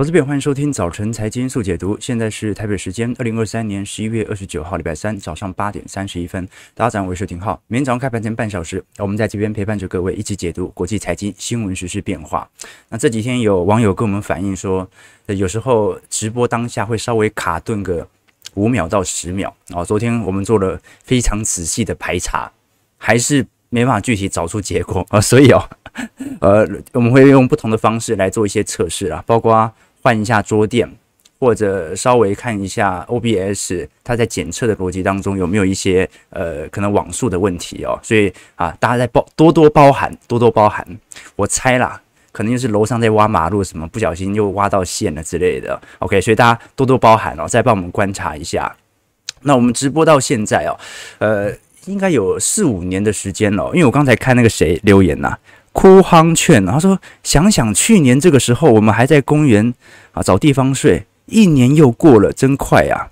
投资朋友，欢迎收听早晨财经速解读。现在是台北时间二零二三年十一月二十九号，礼拜三早上八点三十一分。大家早上好，我是廷浩。明天早上开盘前半小时，我们在这边陪伴着各位一起解读国际财经新闻、时事变化。那这几天有网友跟我们反映说，有时候直播当下会稍微卡顿个五秒到十秒。啊，昨天我们做了非常仔细的排查，还是没办法具体找出结果啊。所以哦，呃，我们会用不同的方式来做一些测试啊，包括。换一下桌垫，或者稍微看一下 OBS，它在检测的逻辑当中有没有一些呃可能网速的问题哦。所以啊，大家在包多多包涵，多多包涵。我猜啦，可能就是楼上在挖马路什么，不小心又挖到线了之类的。OK，所以大家多多包涵哦，再帮我们观察一下。那我们直播到现在哦，呃，应该有四五年的时间了，因为我刚才看那个谁留言呐、啊。哭夯劝，他说：“想想去年这个时候，我们还在公园啊找地方睡，一年又过了，真快啊！”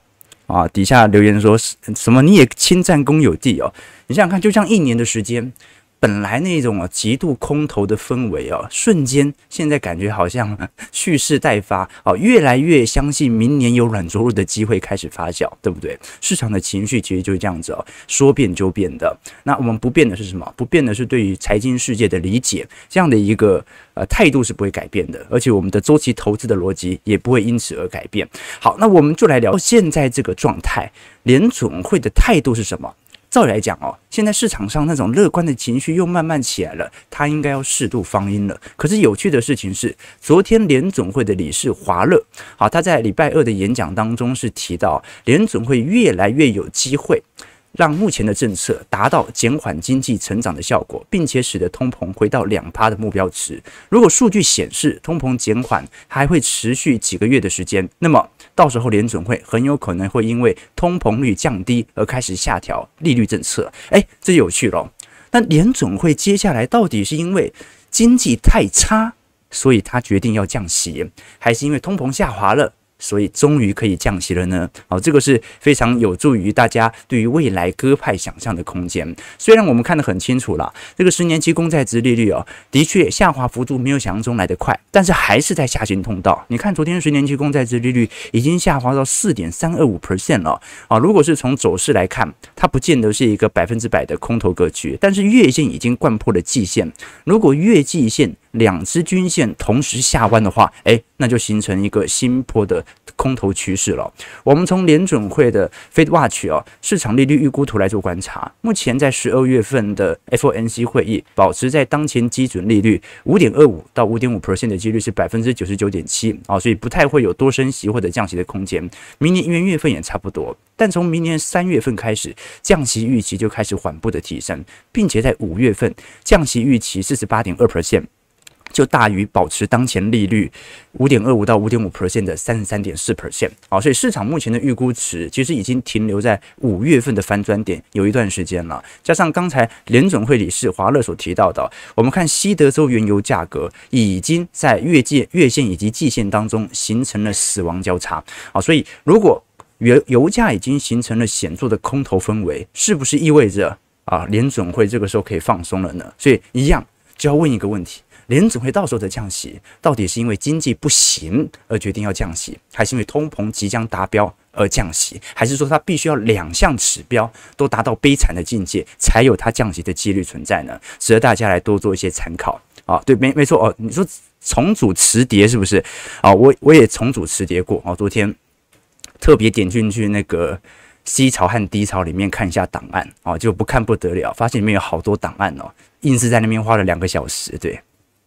啊，底下留言说什么？你也侵占公有地哦？你想想看，就像一年的时间。本来那种啊极度空头的氛围啊，瞬间现在感觉好像 蓄势待发啊，越来越相信明年有软着陆的机会开始发酵，对不对？市场的情绪其实就是这样子哦，说变就变的。那我们不变的是什么？不变的是对于财经世界的理解，这样的一个呃态度是不会改变的，而且我们的周期投资的逻辑也不会因此而改变。好，那我们就来聊现在这个状态，联总会的态度是什么？照理来讲哦，现在市场上那种乐观的情绪又慢慢起来了，他应该要适度放音了。可是有趣的事情是，昨天联总会的理事华勒，好，他在礼拜二的演讲当中是提到，联总会越来越有机会。让目前的政策达到减缓经济成长的效果，并且使得通膨回到两趴的目标值。如果数据显示通膨减缓还会持续几个月的时间，那么到时候联准会很有可能会因为通膨率降低而开始下调利率政策。诶，这有趣喽。那联准会接下来到底是因为经济太差，所以他决定要降息，还是因为通膨下滑了？所以终于可以降息了呢，好，这个是非常有助于大家对于未来鸽派想象的空间。虽然我们看得很清楚了，这个十年期公债殖利率哦，的确下滑幅度没有想象中来得快，但是还是在下行通道。你看，昨天十年期公债殖利率已经下滑到四点三二五 percent 了啊。如果是从走势来看，它不见得是一个百分之百的空头格局，但是月线已经掼破了季线。如果月季线两支均线同时下弯的话，诶，那就形成一个新坡的空头趋势了。我们从联准会的 Fed Watch 哦，市场利率预估图来做观察，目前在十二月份的 FOMC 会议保持在当前基准利率五点二五到五点五 percent 的几率是百分之九十九点七啊，所以不太会有多升息或者降息的空间。明年一月份也差不多，但从明年三月份开始，降息预期就开始缓步的提升，并且在五月份降息预期四十八点二 percent。就大于保持当前利率五点二五到五点五 percent 的三十三点四 percent，啊，所以市场目前的预估值其实已经停留在五月份的翻转点有一段时间了。加上刚才联准会理事华勒所提到的，我们看西德州原油价格已经在月界、月线以及季线当中形成了死亡交叉，啊，所以如果原油价已经形成了显著的空头氛围，是不是意味着啊联准会这个时候可以放松了呢？所以一样就要问一个问题。联总会到时候的降息，到底是因为经济不行而决定要降息，还是因为通膨即将达标而降息，还是说它必须要两项指标都达到悲惨的境界，才有它降息的几率存在呢？值得大家来多做一些参考啊！对，没没错哦，你说重组磁碟是不是啊？我我也重组磁碟过啊，昨天特别点进去那个 C 槽和 D 槽里面看一下档案啊，就不看不得了，发现里面有好多档案哦，硬是在那边花了两个小时，对。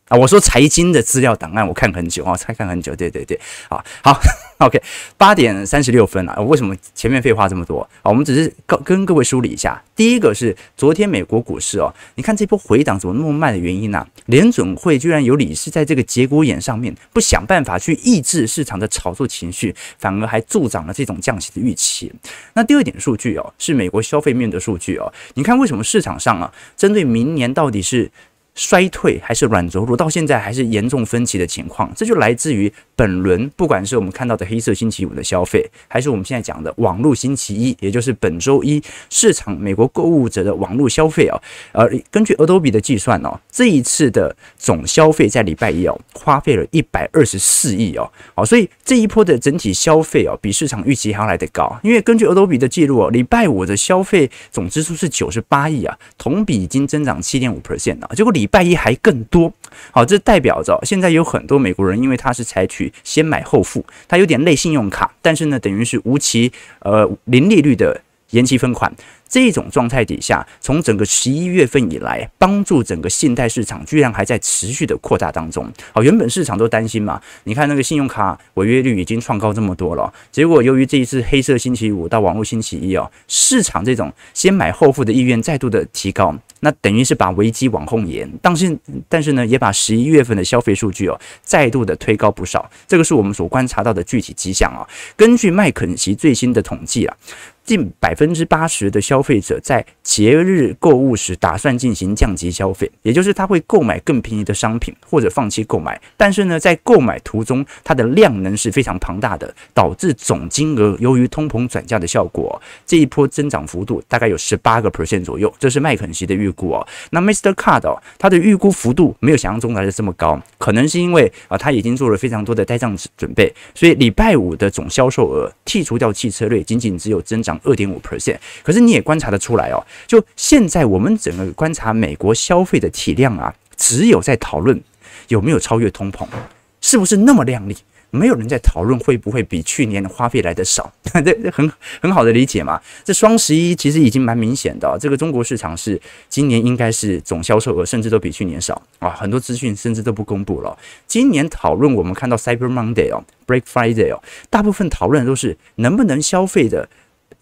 啊，我说财经的资料档案，我看很久啊，才看很久，对对对，好好，OK，八点三十六分了，为什么前面废话这么多？啊，我们只是跟跟各位梳理一下，第一个是昨天美国股市哦，你看这波回档怎么那么慢的原因呢？联准会居然有理事在这个节骨眼上面不想办法去抑制市场的炒作情绪，反而还助长了这种降息的预期。那第二点数据哦，是美国消费面的数据哦，你看为什么市场上啊，针对明年到底是？衰退还是软着陆，到现在还是严重分歧的情况，这就来自于本轮不管是我们看到的黑色星期五的消费，还是我们现在讲的网络星期一，也就是本周一市场美国购物者的网络消费啊，呃，根据 Adobe 的计算哦，这一次的总消费在礼拜一哦，花费了一百二十四亿哦，好，所以这一波的整体消费哦，比市场预期还要来得高，因为根据 Adobe 的记录哦，礼拜五的消费总支出是九十八亿啊，同比已经增长七点五 percent 啊，结果礼礼拜一还更多，好，这代表着现在有很多美国人，因为他是采取先买后付，他有点类信用卡，但是呢，等于是无期呃零利率的延期分款。这种状态底下，从整个十一月份以来，帮助整个信贷市场居然还在持续的扩大当中。好，原本市场都担心嘛，你看那个信用卡违约率已经创高这么多了，结果由于这一次黑色星期五到网络星期一哦，市场这种先买后付的意愿再度的提高，那等于是把危机往后延。但是但是呢，也把十一月份的消费数据哦再度的推高不少。这个是我们所观察到的具体迹象啊。根据麦肯锡最新的统计啊。近百分之八十的消费者在节日购物时打算进行降级消费，也就是他会购买更便宜的商品或者放弃购买。但是呢，在购买途中，它的量能是非常庞大的，导致总金额由于通膨转嫁的效果，这一波增长幅度大概有十八个 percent 左右。这是麦肯锡的预估哦。那 Mr. Card 哦，它的预估幅度没有想象中来的这么高，可能是因为啊，他已经做了非常多的呆账准备，所以礼拜五的总销售额剔除掉汽车类，仅仅只有增长。二点五 percent，可是你也观察得出来哦，就现在我们整个观察美国消费的体量啊，只有在讨论有没有超越通膨，是不是那么亮丽？没有人在讨论会不会比去年花费来得少，这很很好的理解嘛。这双十一其实已经蛮明显的，这个中国市场是今年应该是总销售额甚至都比去年少啊，很多资讯甚至都不公布了。今年讨论我们看到 Cyber Monday 哦，Break Friday 哦，大部分讨论都是能不能消费的。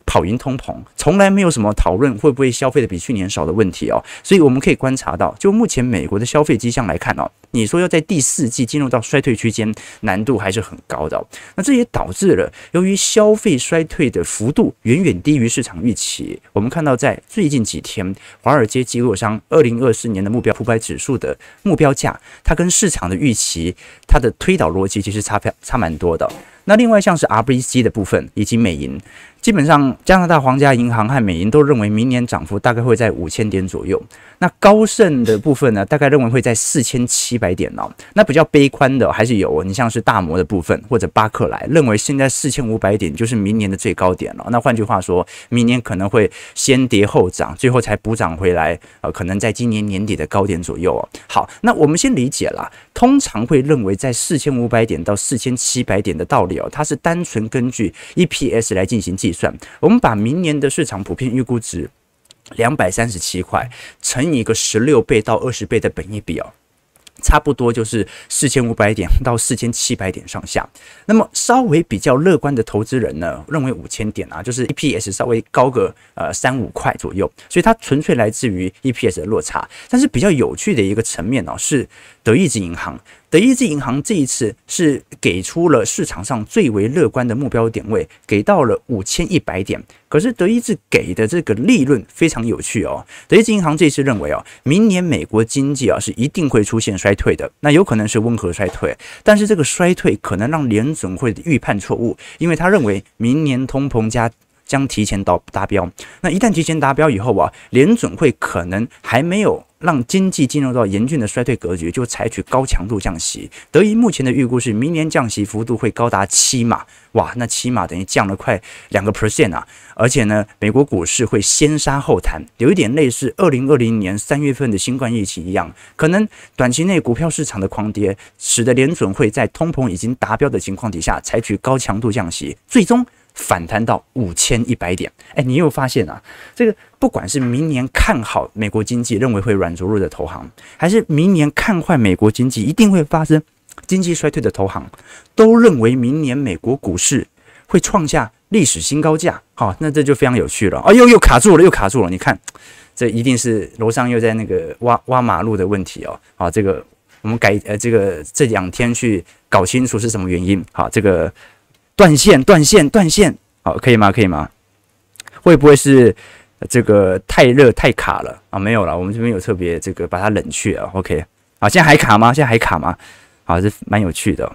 跑赢通膨，从来没有什么讨论会不会消费的比去年少的问题哦，所以我们可以观察到，就目前美国的消费迹象来看哦，你说要在第四季进入到衰退区间，难度还是很高的。那这也导致了，由于消费衰退的幅度远远低于市场预期，我们看到在最近几天，华尔街机构商二零二四年的目标普百指数的目标价，它跟市场的预期，它的推导逻辑其实差差蛮多的。那另外像是 RBC 的部分以及美银，基本上加拿大皇家银行和美银都认为明年涨幅大概会在五千点左右。那高盛的部分呢，大概认为会在四千七百点哦。那比较悲观的还是有，你像是大摩的部分或者巴克莱认为现在四千五百点就是明年的最高点了。那换句话说，明年可能会先跌后涨，最后才补涨回来，呃，可能在今年年底的高点左右哦。好，那我们先理解了，通常会认为在四千五百点到四千七百点的道理哦。它是单纯根据 EPS 来进行计算。算我们把明年的市场普遍预估值两百三十七块乘以一个十六倍到二十倍的本益比哦。差不多就是四千五百点到四千七百点上下。那么稍微比较乐观的投资人呢，认为五千点啊，就是 EPS 稍微高个呃三五块左右。所以它纯粹来自于 EPS 的落差。但是比较有趣的一个层面呢，是德意志银行。德意志银行这一次是给出了市场上最为乐观的目标点位，给到了五千一百点。可是德意志给的这个利润非常有趣哦。德意志银行这次认为哦，明年美国经济啊是一定会出现衰退的，那有可能是温和衰退，但是这个衰退可能让联准会的预判错误，因为他认为明年通膨加将提前到达标。那一旦提前达标以后啊，联准会可能还没有。让经济进入到严峻的衰退格局，就采取高强度降息。德银目前的预估是，明年降息幅度会高达七码，哇，那七码等于降了快两个 percent 啊！而且呢，美国股市会先杀后弹，有一点类似二零二零年三月份的新冠疫情一样，可能短期内股票市场的狂跌，使得联准会在通膨已经达标的情况底下，采取高强度降息，最终。反弹到五千一百点，哎，你又发现啊？这个不管是明年看好美国经济，认为会软着陆的投行，还是明年看坏美国经济，一定会发生经济衰退的投行，都认为明年美国股市会创下历史新高价。好，那这就非常有趣了。哎呦，又卡住了，又卡住了。你看，这一定是楼上又在那个挖挖马路的问题哦。好，这个我们改呃，这个这两天去搞清楚是什么原因。好，这个。断线，断线，断线，好，可以吗？可以吗？会不会是这个太热太卡了啊，没有了，我们这边有特别这个把它冷却啊，OK，好，现在还卡吗？现在还卡吗？好，这蛮有趣的，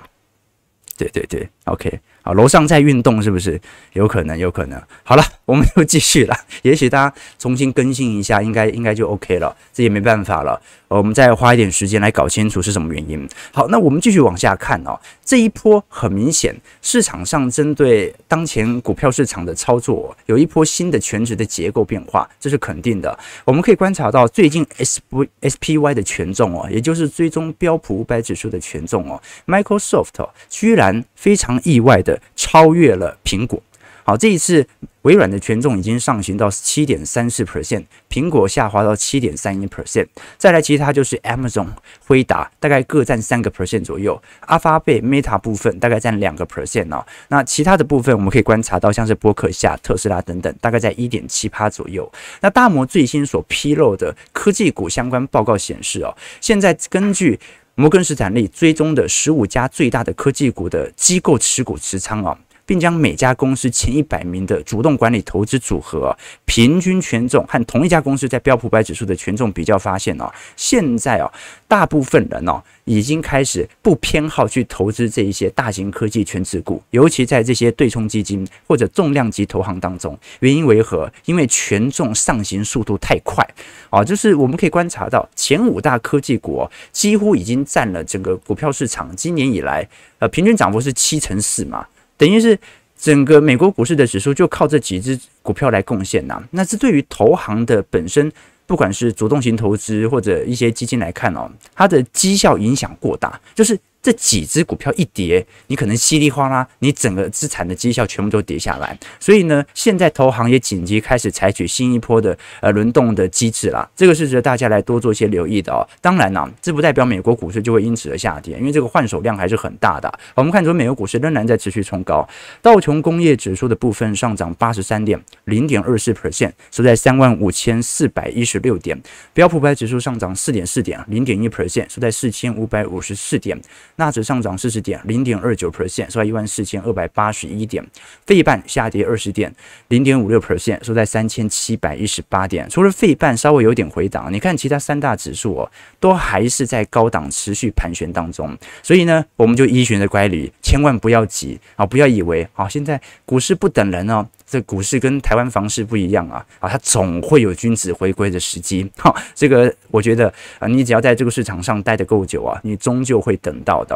对对对，OK。好，楼上在运动是不是？有可能，有可能。好了，我们又继续了。也许大家重新更新一下，应该应该就 OK 了。这也没办法了。我们再花一点时间来搞清楚是什么原因。好，那我们继续往下看哦。这一波很明显，市场上针对当前股票市场的操作，有一波新的权值的结构变化，这是肯定的。我们可以观察到，最近 S P S P Y 的权重哦，也就是追踪标普五百指数的权重哦，Microsoft 居然非常意外的。超越了苹果。好，这一次微软的权重已经上行到七点三四 percent，苹果下滑到七点三一 percent。再来，其他就是 Amazon、辉达，大概各占三个 percent 左右。阿发贝、Meta 部分大概占两个 percent 哦。那其他的部分，我们可以观察到，像是波克夏、特斯拉等等，大概在一点七趴左右。那大摩最新所披露的科技股相关报告显示哦，现在根据摩根士丹利追踪的十五家最大的科技股的机构持股持仓啊，并将每家公司前一百名的主动管理投资组合平均权重和同一家公司在标普百指数的权重比较，发现哦，现在哦，大部分人哦。已经开始不偏好去投资这一些大型科技权值股，尤其在这些对冲基金或者重量级投行当中。原因为何？因为权重上行速度太快啊！就是我们可以观察到，前五大科技股几乎已经占了整个股票市场今年以来呃平均涨幅是七成四嘛，等于是整个美国股市的指数就靠这几只股票来贡献呐。那这对于投行的本身。不管是主动型投资或者一些基金来看哦，它的绩效影响过大，就是。这几只股票一跌，你可能稀里哗啦，你整个资产的绩效全部都跌下来。所以呢，现在投行也紧急开始采取新一波的呃轮动的机制啦。这个是值得大家来多做一些留意的哦。当然呢，这不代表美国股市就会因此而下跌，因为这个换手量还是很大的。我们看出美国股市仍然在持续冲高，道琼工业指数的部分上涨八十三点零点二四 percent，收在三万五千四百一十六点。标普百指数上涨四点四点零点一 percent，收在四千五百五十四点。纳指上涨四十点，零点二九 percent，收在一万四千二百八十一点。费半下跌二十点，零点五六 percent，收在三千七百一十八点。除了费半稍微有点回档，你看其他三大指数哦，都还是在高档持续盘旋当中。所以呢，我们就依循着乖离，千万不要急啊，不要以为啊，现在股市不等人哦。这股市跟台湾房市不一样啊，啊，它总会有君子回归的时机。哈，这个我觉得啊，你只要在这个市场上待得够久啊，你终究会等到的。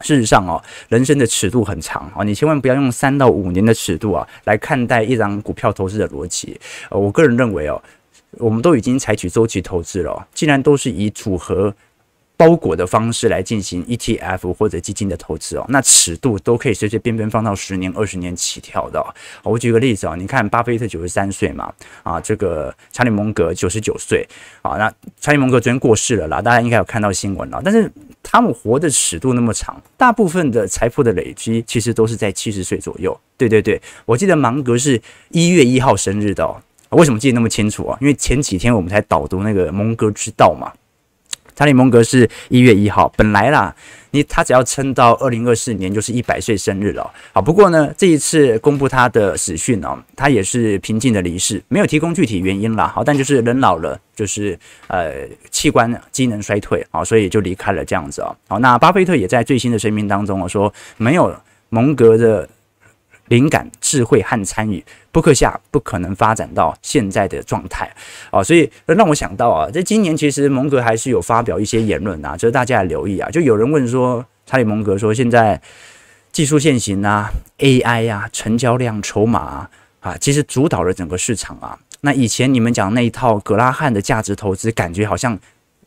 事实上哦，人生的尺度很长啊，你千万不要用三到五年的尺度啊来看待一张股票投资的逻辑。呃，我个人认为哦，我们都已经采取周期投资了，既然都是以组合。包裹的方式来进行 ETF 或者基金的投资哦，那尺度都可以随随便便放到十年、二十年起跳的。我举个例子啊，你看巴菲特九十三岁嘛，啊，这个查理蒙格九十九岁啊，那查理蒙格昨天过世了啦，大家应该有看到新闻了。但是他们活的尺度那么长，大部分的财富的累积其实都是在七十岁左右。对对对，我记得芒格是一月一号生日的哦。为什么记得那么清楚啊？因为前几天我们才导读那个《蒙格之道》嘛。查理蒙格是一月一号，本来啦，你他只要撑到二零二四年就是一百岁生日了。好，不过呢，这一次公布他的死讯哦，他也是平静的离世，没有提供具体原因啦。好，但就是人老了，就是呃器官机能衰退啊，所以就离开了这样子哦。好，那巴菲特也在最新的声明当中哦说，没有蒙格的。灵感、智慧和参与，波克夏不可能发展到现在的状态啊，所以让我想到啊，在今年其实蒙格还是有发表一些言论啊，就是大家来留意啊。就有人问说，查理蒙格说，现在技术线型啊、AI 啊、成交量、筹码啊，啊，其实主导了整个市场啊。那以前你们讲那一套格拉汉的价值投资，感觉好像。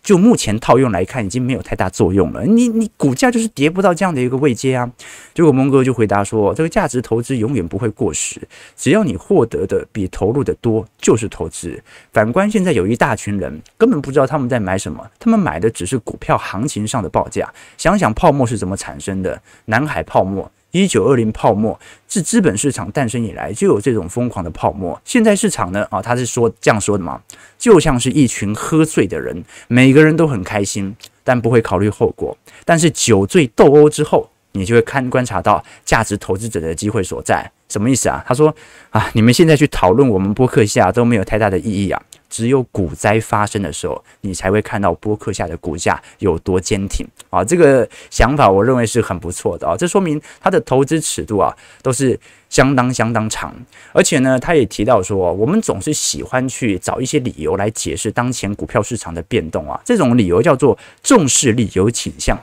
就目前套用来看，已经没有太大作用了。你你股价就是跌不到这样的一个位阶啊。结果蒙哥就回答说：“这个价值投资永远不会过时，只要你获得的比投入的多，就是投资。反观现在有一大群人根本不知道他们在买什么，他们买的只是股票行情上的报价。想想泡沫是怎么产生的？南海泡沫。”一九二零泡沫自资本市场诞生以来就有这种疯狂的泡沫。现在市场呢？啊，他是说这样说的嘛？就像是一群喝醉的人，每个人都很开心，但不会考虑后果。但是酒醉斗殴之后，你就会看观察到价值投资者的机会所在。什么意思啊？他说啊，你们现在去讨论我们播客下都没有太大的意义啊。只有股灾发生的时候，你才会看到播客下的股价有多坚挺啊！这个想法我认为是很不错的啊！这说明他的投资尺度啊都是相当相当长，而且呢，他也提到说，我们总是喜欢去找一些理由来解释当前股票市场的变动啊，这种理由叫做重视理由倾向。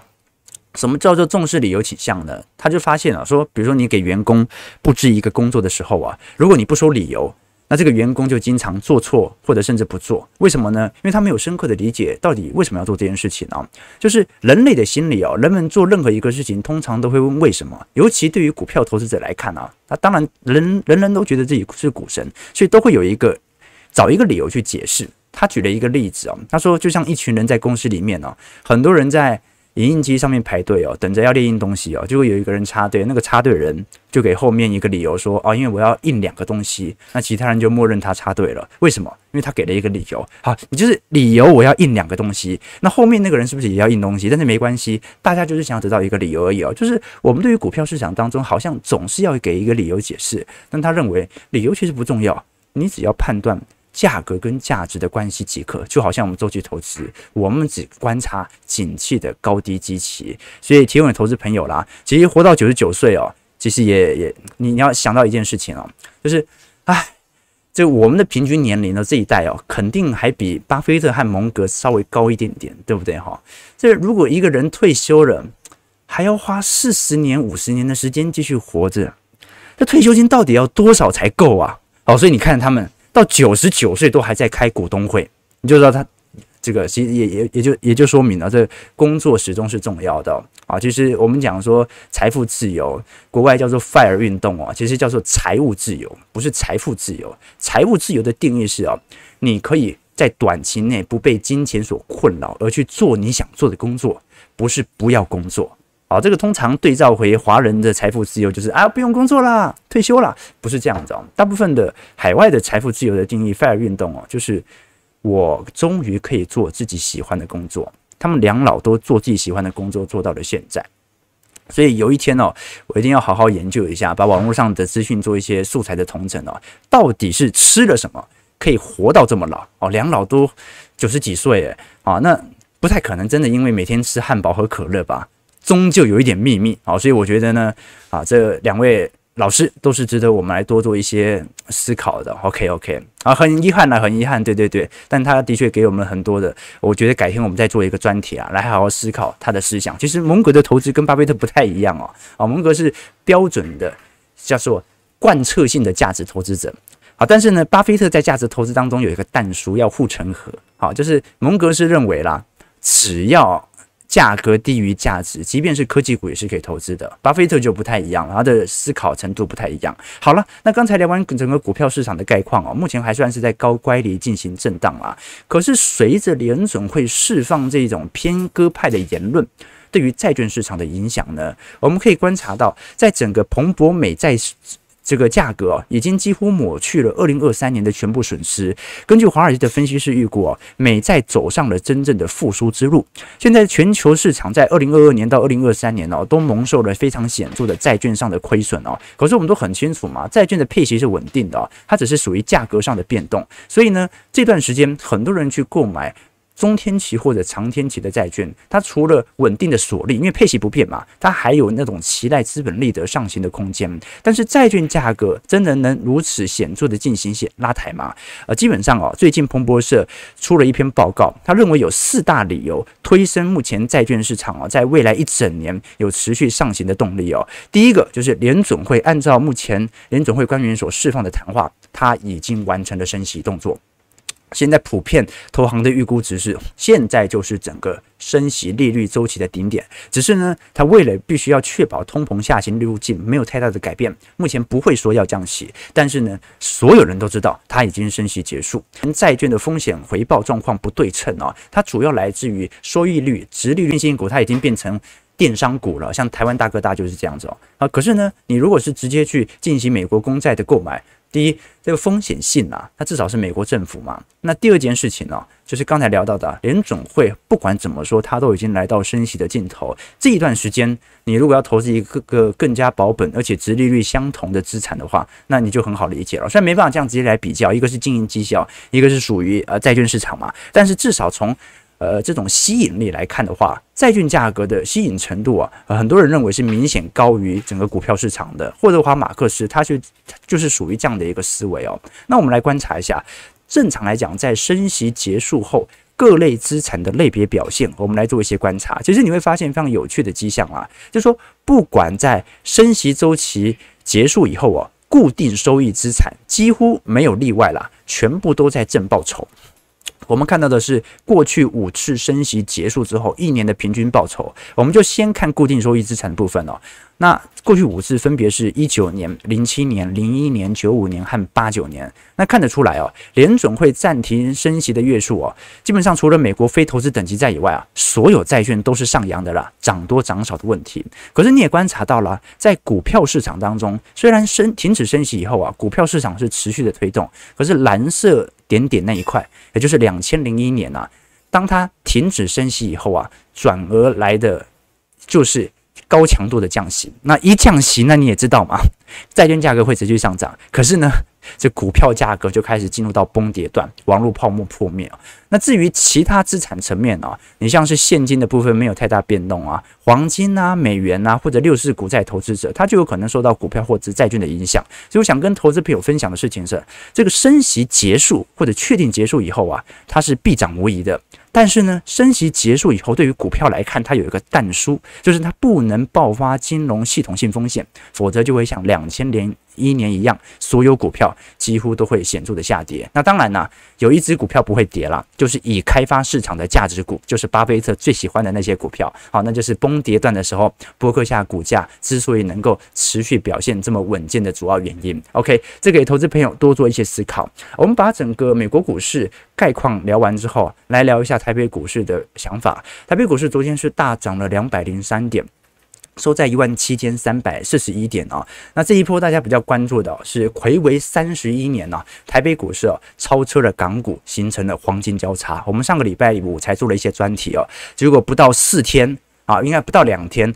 什么叫做重视理由倾向呢？他就发现了说，比如说你给员工布置一个工作的时候啊，如果你不说理由。那这个员工就经常做错，或者甚至不做，为什么呢？因为他没有深刻的理解到底为什么要做这件事情啊。就是人类的心理哦，人们做任何一个事情，通常都会问为什么。尤其对于股票投资者来看啊，那当然人人人都觉得自己是股神，所以都会有一个找一个理由去解释。他举了一个例子啊，他说就像一群人在公司里面呢，很多人在。影印机上面排队哦，等着要列印东西哦，就会有一个人插队，那个插队人就给后面一个理由说哦，因为我要印两个东西，那其他人就默认他插队了。为什么？因为他给了一个理由。好，你就是理由我要印两个东西，那后面那个人是不是也要印东西？但是没关系，大家就是想要得到一个理由而已哦。就是我们对于股票市场当中，好像总是要给一个理由解释，但他认为理由其实不重要，你只要判断。价格跟价值的关系即可，就好像我们周期投资，我们只观察景气的高低基期。所以，提问投资朋友啦，其实活到九十九岁哦，其实也也你你要想到一件事情哦，就是，哎，这我们的平均年龄呢这一代哦，肯定还比巴菲特和蒙格稍微高一点点，对不对哈？这如果一个人退休了，还要花四十年、五十年的时间继续活着，这退休金到底要多少才够啊？哦，所以你看他们。到九十九岁都还在开股东会，你就知道他这个其实也也也就也就说明了，这工作始终是重要的啊。其实我们讲说财富自由，国外叫做 FIRE 运动啊，其实叫做财务自由，不是财富自由。财务自由的定义是啊，你可以在短期内不被金钱所困扰，而去做你想做的工作，不是不要工作。好，这个通常对照回华人的财富自由，就是啊，不用工作啦，退休啦，不是这样子哦。大部分的海外的财富自由的定义，FIRE 运动哦，就是我终于可以做自己喜欢的工作。他们两老都做自己喜欢的工作，做到了现在。所以有一天哦，我一定要好好研究一下，把网络上的资讯做一些素材的统整哦，到底是吃了什么可以活到这么老哦？两老都九十几岁诶，啊，那不太可能真的因为每天吃汉堡和可乐吧？终究有一点秘密。啊，所以我觉得呢，啊，这两位老师都是值得我们来多做一些思考的。OK OK，啊，很遗憾啊，很遗憾，对对对，但他的确给我们很多的，我觉得改天我们再做一个专题啊，来好好思考他的思想。其实蒙格的投资跟巴菲特不太一样哦，啊，蒙格是标准的叫做贯彻性的价值投资者，好，但是呢，巴菲特在价值投资当中有一个但书要护城河，好，就是蒙格是认为啦，只要价格低于价值，即便是科技股也是可以投资的。巴菲特就不太一样，他的思考程度不太一样。好了，那刚才聊完整个股票市场的概况哦，目前还算是在高乖离进行震荡啊。可是随着联准会释放这种偏鸽派的言论，对于债券市场的影响呢，我们可以观察到，在整个彭博美债。这个价格，已经几乎抹去了二零二三年的全部损失。根据华尔街的分析师预估，美债走上了真正的复苏之路。现在全球市场在二零二二年到二零二三年哦，都蒙受了非常显著的债券上的亏损哦。可是我们都很清楚嘛，债券的配息是稳定的，它只是属于价格上的变动。所以呢，这段时间很多人去购买。中天期或者长天期的债券，它除了稳定的锁利，因为配息不变嘛，它还有那种期待资本利得上行的空间。但是债券价格真的能如此显著的进行些拉抬吗？呃，基本上哦，最近彭博社出了一篇报告，他认为有四大理由推升目前债券市场啊，在未来一整年有持续上行的动力哦。第一个就是联总会按照目前联总会官员所释放的谈话，他已经完成了升息动作。现在普遍投行的预估值是，现在就是整个升息利率周期的顶点。只是呢，他为了必须要确保通膨下行路径没有太大的改变，目前不会说要降息。但是呢，所有人都知道它已经升息结束。债券的风险回报状况不对称啊，它主要来自于收益率、殖利率性股，它已经变成电商股了。像台湾大哥大就是这样子哦啊。可是呢，你如果是直接去进行美国公债的购买。第一，这个风险性啊，它至少是美国政府嘛。那第二件事情呢、就是刚才聊到的，联总会不管怎么说，它都已经来到升息的尽头。这一段时间，你如果要投资一个个更加保本而且殖利率相同的资产的话，那你就很好理解了。虽然没办法这样直接来比较，一个是经营绩效，一个是属于呃债券市场嘛，但是至少从呃，这种吸引力来看的话，债券价格的吸引程度啊，很多人认为是明显高于整个股票市场的。霍德华马克思他就就是属于这样的一个思维哦。那我们来观察一下，正常来讲，在升息结束后，各类资产的类别表现，我们来做一些观察。其实你会发现非常有趣的迹象啊，就是说，不管在升息周期结束以后啊，固定收益资产几乎没有例外啦，全部都在正报酬。我们看到的是过去五次升息结束之后一年的平均报酬。我们就先看固定收益资产的部分哦。那过去五次分别是一九年、零七年、零一年、九五年和八九年。那看得出来哦，联准会暂停升息的月数哦，基本上除了美国非投资等级债以外啊，所有债券都是上扬的啦，涨多涨少的问题。可是你也观察到了，在股票市场当中，虽然升停止升息以后啊，股票市场是持续的推动，可是蓝色。点点那一块，也就是两千零一年啊，当它停止升息以后啊，转而来的就是高强度的降息。那一降息，那你也知道嘛，债券价格会持续上涨。可是呢，这股票价格就开始进入到崩跌段，网络泡沫破灭。那至于其他资产层面啊，你像是现金的部分没有太大变动啊，黄金啊、美元啊，或者六四股债投资者，他就有可能受到股票或者债券的影响。所以我想跟投资朋友分享的事情是，这个升息结束或者确定结束以后啊，它是必涨无疑的。但是呢，升息结束以后，对于股票来看，它有一个但书，就是它不能爆发金融系统性风险，否则就会像两千零。一年一样，所有股票几乎都会显著的下跌。那当然呢，有一只股票不会跌了，就是已开发市场的价值股，就是巴菲特最喜欢的那些股票。好，那就是崩跌段的时候，波克夏股价之所以能够持续表现这么稳健的主要原因。OK，这给投资朋友多做一些思考。我们把整个美国股市概况聊完之后，来聊一下台北股市的想法。台北股市昨天是大涨了两百零三点。收在一万七千三百四十一点啊，那这一波大家比较关注的是睽违三十一年啊，台北股市啊超车了港股，形成了黄金交叉。我们上个礼拜五才做了一些专题哦，结果不到四天啊，应该不到两天。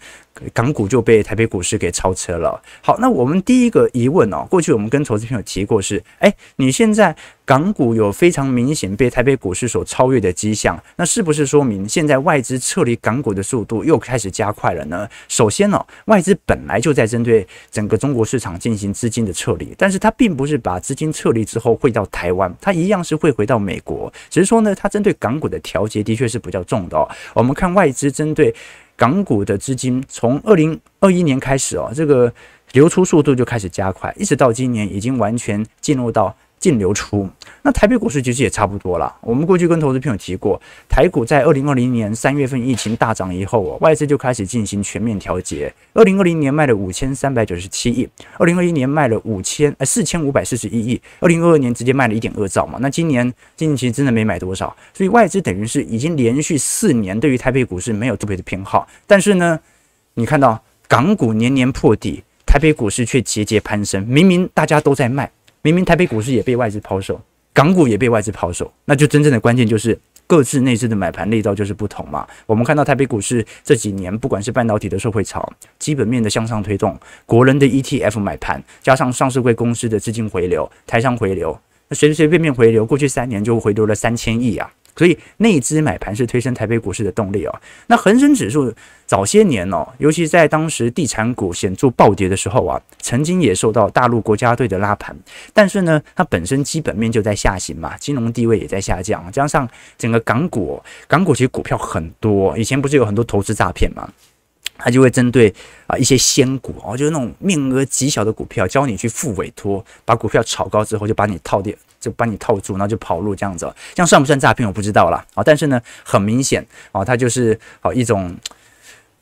港股就被台北股市给超车了。好，那我们第一个疑问哦，过去我们跟投资朋友提过是，哎，你现在港股有非常明显被台北股市所超越的迹象，那是不是说明现在外资撤离港股的速度又开始加快了呢？首先呢，外资本来就在针对整个中国市场进行资金的撤离，但是它并不是把资金撤离之后汇到台湾，它一样是会回到美国，只是说呢，它针对港股的调节的确是比较重的哦。我们看外资针对。港股的资金从二零二一年开始哦，这个流出速度就开始加快，一直到今年已经完全进入到净流出。那台北股市其实也差不多了。我们过去跟投资朋友提过，台股在二零二零年三月份疫情大涨以后哦，外资就开始进行全面调节。二零二零年卖了五千三百九十七亿，二零二一年卖了五千呃四千五百四十一亿，二零二二年直接卖了一点二兆嘛。那今年今年其实真的没买多少，所以外资等于是已经连续四年对于台北股市没有特别的偏好。但是呢，你看到港股年年破底，台北股市却节节攀升。明明大家都在卖，明明台北股市也被外资抛售。港股也被外资抛售，那就真正的关键就是各自内置的买盘力道就是不同嘛。我们看到台北股市这几年，不管是半导体的社会潮、基本面的向上推动、国人的 ETF 买盘，加上上市柜公司的资金回流、台商回流，那随随便便回流，过去三年就回流了三千亿啊。所以内资买盘是推升台北股市的动力哦。那恒生指数早些年哦，尤其在当时地产股显著暴跌的时候啊，曾经也受到大陆国家队的拉盘。但是呢，它本身基本面就在下行嘛，金融地位也在下降，加上整个港股，港股其实股票很多，以前不是有很多投资诈骗嘛，它就会针对啊一些仙股哦，就是那种面额极小的股票，教你去付委托，把股票炒高之后就把你套掉。就把你套住，然后就跑路这样子，这样算不算诈骗？我不知道啦。啊。但是呢，很明显啊，它就是啊一种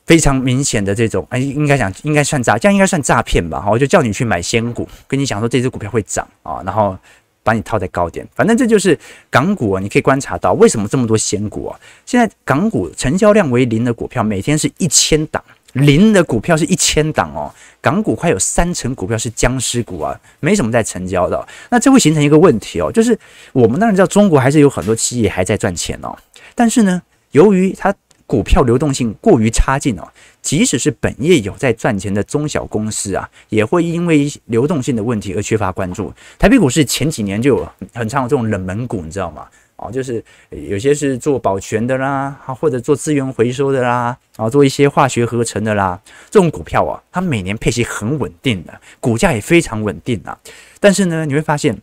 非常明显的这种，哎，应该讲应该算诈，这样应该算诈骗吧？我就叫你去买仙股，跟你讲说这只股票会涨啊，然后把你套在高点。反正这就是港股啊，你可以观察到为什么这么多仙股啊？现在港股成交量为零的股票，每天是一千档。零的股票是一千档哦，港股快有三成股票是僵尸股啊，没什么在成交的。那这会形成一个问题哦，就是我们当然知道中国还是有很多企业还在赚钱哦，但是呢，由于它股票流动性过于差劲哦，即使是本业有在赚钱的中小公司啊，也会因为流动性的问题而缺乏关注。台北股市前几年就有很常有这种冷门股，你知道吗？哦，就是有些是做保全的啦，或者做资源回收的啦，啊，做一些化学合成的啦，这种股票啊，它每年配息很稳定的，股价也非常稳定啊。但是呢，你会发现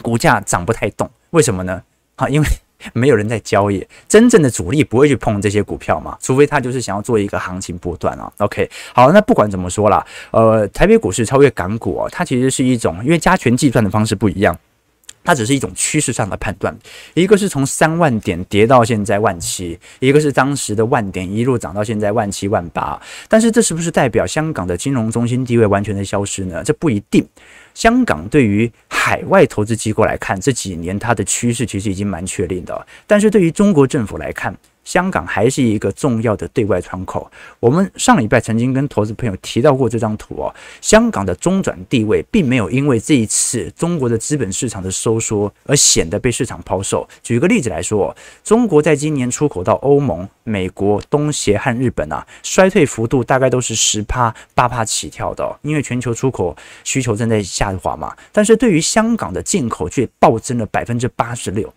股价涨不太动，为什么呢？啊，因为没有人在交易，真正的主力不会去碰这些股票嘛，除非他就是想要做一个行情波段啊。OK，好，那不管怎么说啦，呃，台北股市超越港股哦，它其实是一种因为加权计算的方式不一样。它只是一种趋势上的判断，一个是从三万点跌到现在万七，一个是当时的万点一路涨到现在万七万八。但是这是不是代表香港的金融中心地位完全的消失呢？这不一定。香港对于海外投资机构来看，这几年它的趋势其实已经蛮确定的。但是对于中国政府来看，香港还是一个重要的对外窗口。我们上礼拜曾经跟投资朋友提到过这张图哦，香港的中转地位并没有因为这一次中国的资本市场的收缩而显得被市场抛售。举个例子来说，中国在今年出口到欧盟、美国、东协和日本啊，衰退幅度大概都是十趴、八趴起跳的，因为全球出口需求正在下滑嘛。但是对于香港的进口却暴增了百分之八十六。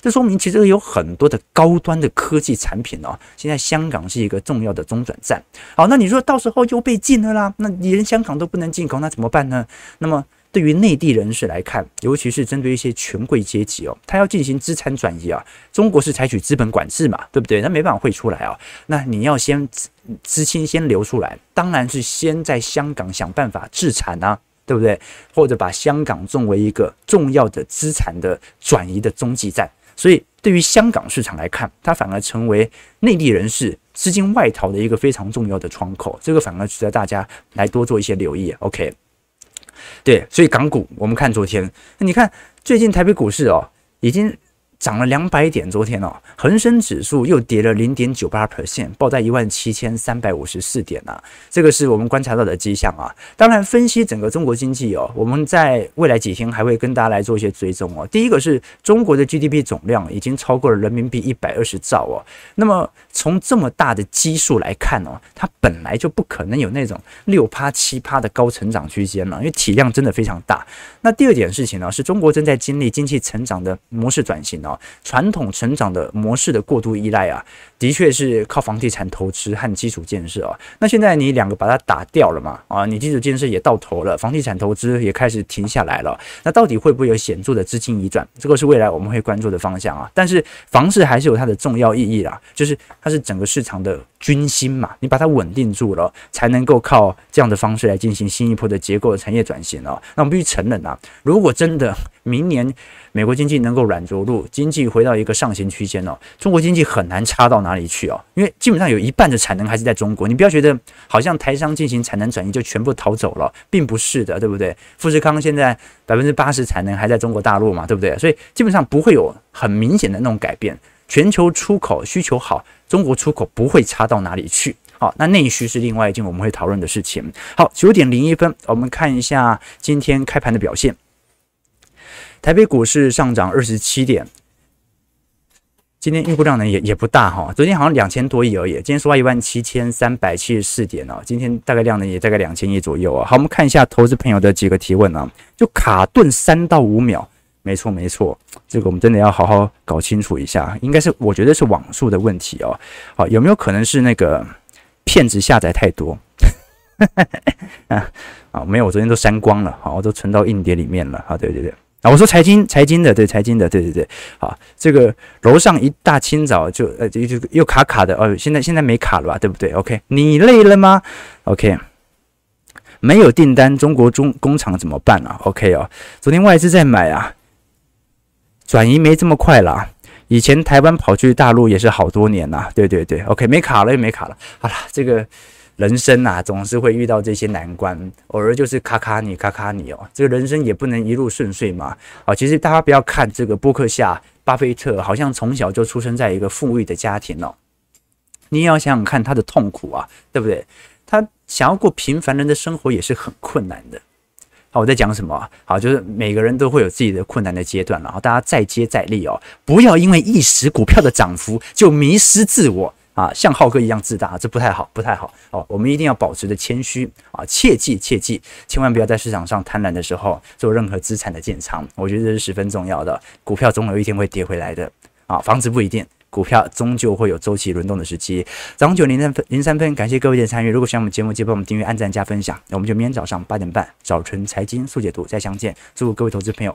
这说明其实有很多的高端的科技产品哦，现在香港是一个重要的中转站。好，那你说到时候又被禁了啦？那连香港都不能进口，那怎么办呢？那么对于内地人士来看，尤其是针对一些权贵阶级哦，他要进行资产转移啊，中国是采取资本管制嘛，对不对？那没办法汇出来啊，那你要先资资金先流出来，当然是先在香港想办法置产啊，对不对？或者把香港作为一个重要的资产的转移的中继站。所以，对于香港市场来看，它反而成为内地人士资金外逃的一个非常重要的窗口。这个反而值得大家来多做一些留意。OK，对，所以港股我们看昨天，那你看最近台北股市哦，已经。涨了两百点，昨天哦，恒生指数又跌了零点九八 percent，报在一万七千三百五十四点、啊。这个是我们观察到的迹象啊。当然，分析整个中国经济哦，我们在未来几天还会跟大家来做一些追踪哦。第一个是中国的 GDP 总量已经超过了人民币一百二十兆哦。那么从这么大的基数来看哦，它本来就不可能有那种六趴七趴的高成长区间了，因为体量真的非常大。那第二点事情呢，是中国正在经历经济成长的模式转型哦。传统成长的模式的过度依赖啊，的确是靠房地产投资和基础建设啊。那现在你两个把它打掉了嘛？啊，你基础建设也到头了，房地产投资也开始停下来了。那到底会不会有显著的资金移转？这个是未来我们会关注的方向啊。但是房市还是有它的重要意义啦，就是它是整个市场的军心嘛，你把它稳定住了，才能够靠这样的方式来进行新一波的结构的产业转型啊。那我们必须承认啊，如果真的明年，美国经济能够软着陆，经济回到一个上行区间哦，中国经济很难差到哪里去哦，因为基本上有一半的产能还是在中国。你不要觉得好像台商进行产能转移就全部逃走了，并不是的，对不对？富士康现在百分之八十产能还在中国大陆嘛，对不对？所以基本上不会有很明显的那种改变。全球出口需求好，中国出口不会差到哪里去。好，那内需是另外一件我们会讨论的事情。好，九点零一分，我们看一下今天开盘的表现。台北股市上涨二十七点，今天预估量呢也也不大哈，昨天好像两千多亿而已，今天收在一万七千三百七十四点哦，今天大概量呢也大概两千亿左右啊。好，我们看一下投资朋友的几个提问啊，就卡顿三到五秒，没错没错，这个我们真的要好好搞清楚一下，应该是我觉得是网速的问题哦。好，有没有可能是那个骗子下载太多？啊 啊，没有，我昨天都删光了，好，我都存到硬碟里面了。啊，对对对。啊，我说财经财经的，对财经的，对对对，好，这个楼上一大清早就呃就就又卡卡的哦，现在现在没卡了吧，对不对？OK，你累了吗？OK，没有订单，中国中工厂怎么办啊？OK 哦，昨天外资在买啊，转移没这么快啦，以前台湾跑去大陆也是好多年呐，对对对，OK，没卡了又没卡了，好了，这个。人生啊，总是会遇到这些难关，偶尔就是卡卡你卡卡你哦。这个人生也不能一路顺遂嘛。啊，其实大家不要看这个波克夏、巴菲特，好像从小就出生在一个富裕的家庭哦。你也要想想看他的痛苦啊，对不对？他想要过平凡人的生活也是很困难的。好，我在讲什么？好，就是每个人都会有自己的困难的阶段，然后大家再接再厉哦，不要因为一时股票的涨幅就迷失自我啊，像浩哥一样自大，这不太好，不太好哦。我们一定要保持着谦虚啊，切记切记，千万不要在市场上贪婪的时候做任何资产的建仓，我觉得这是十分重要的。股票总有一天会跌回来的啊，房子不一定。股票终究会有周期轮动的时期。早上九点零三分，零三分，感谢各位的参与。如果喜欢我们节目，记得帮我们订阅、按赞、加分享。那我们就明天早上八点半，早晨财经速解读再相见。祝各位投资朋友。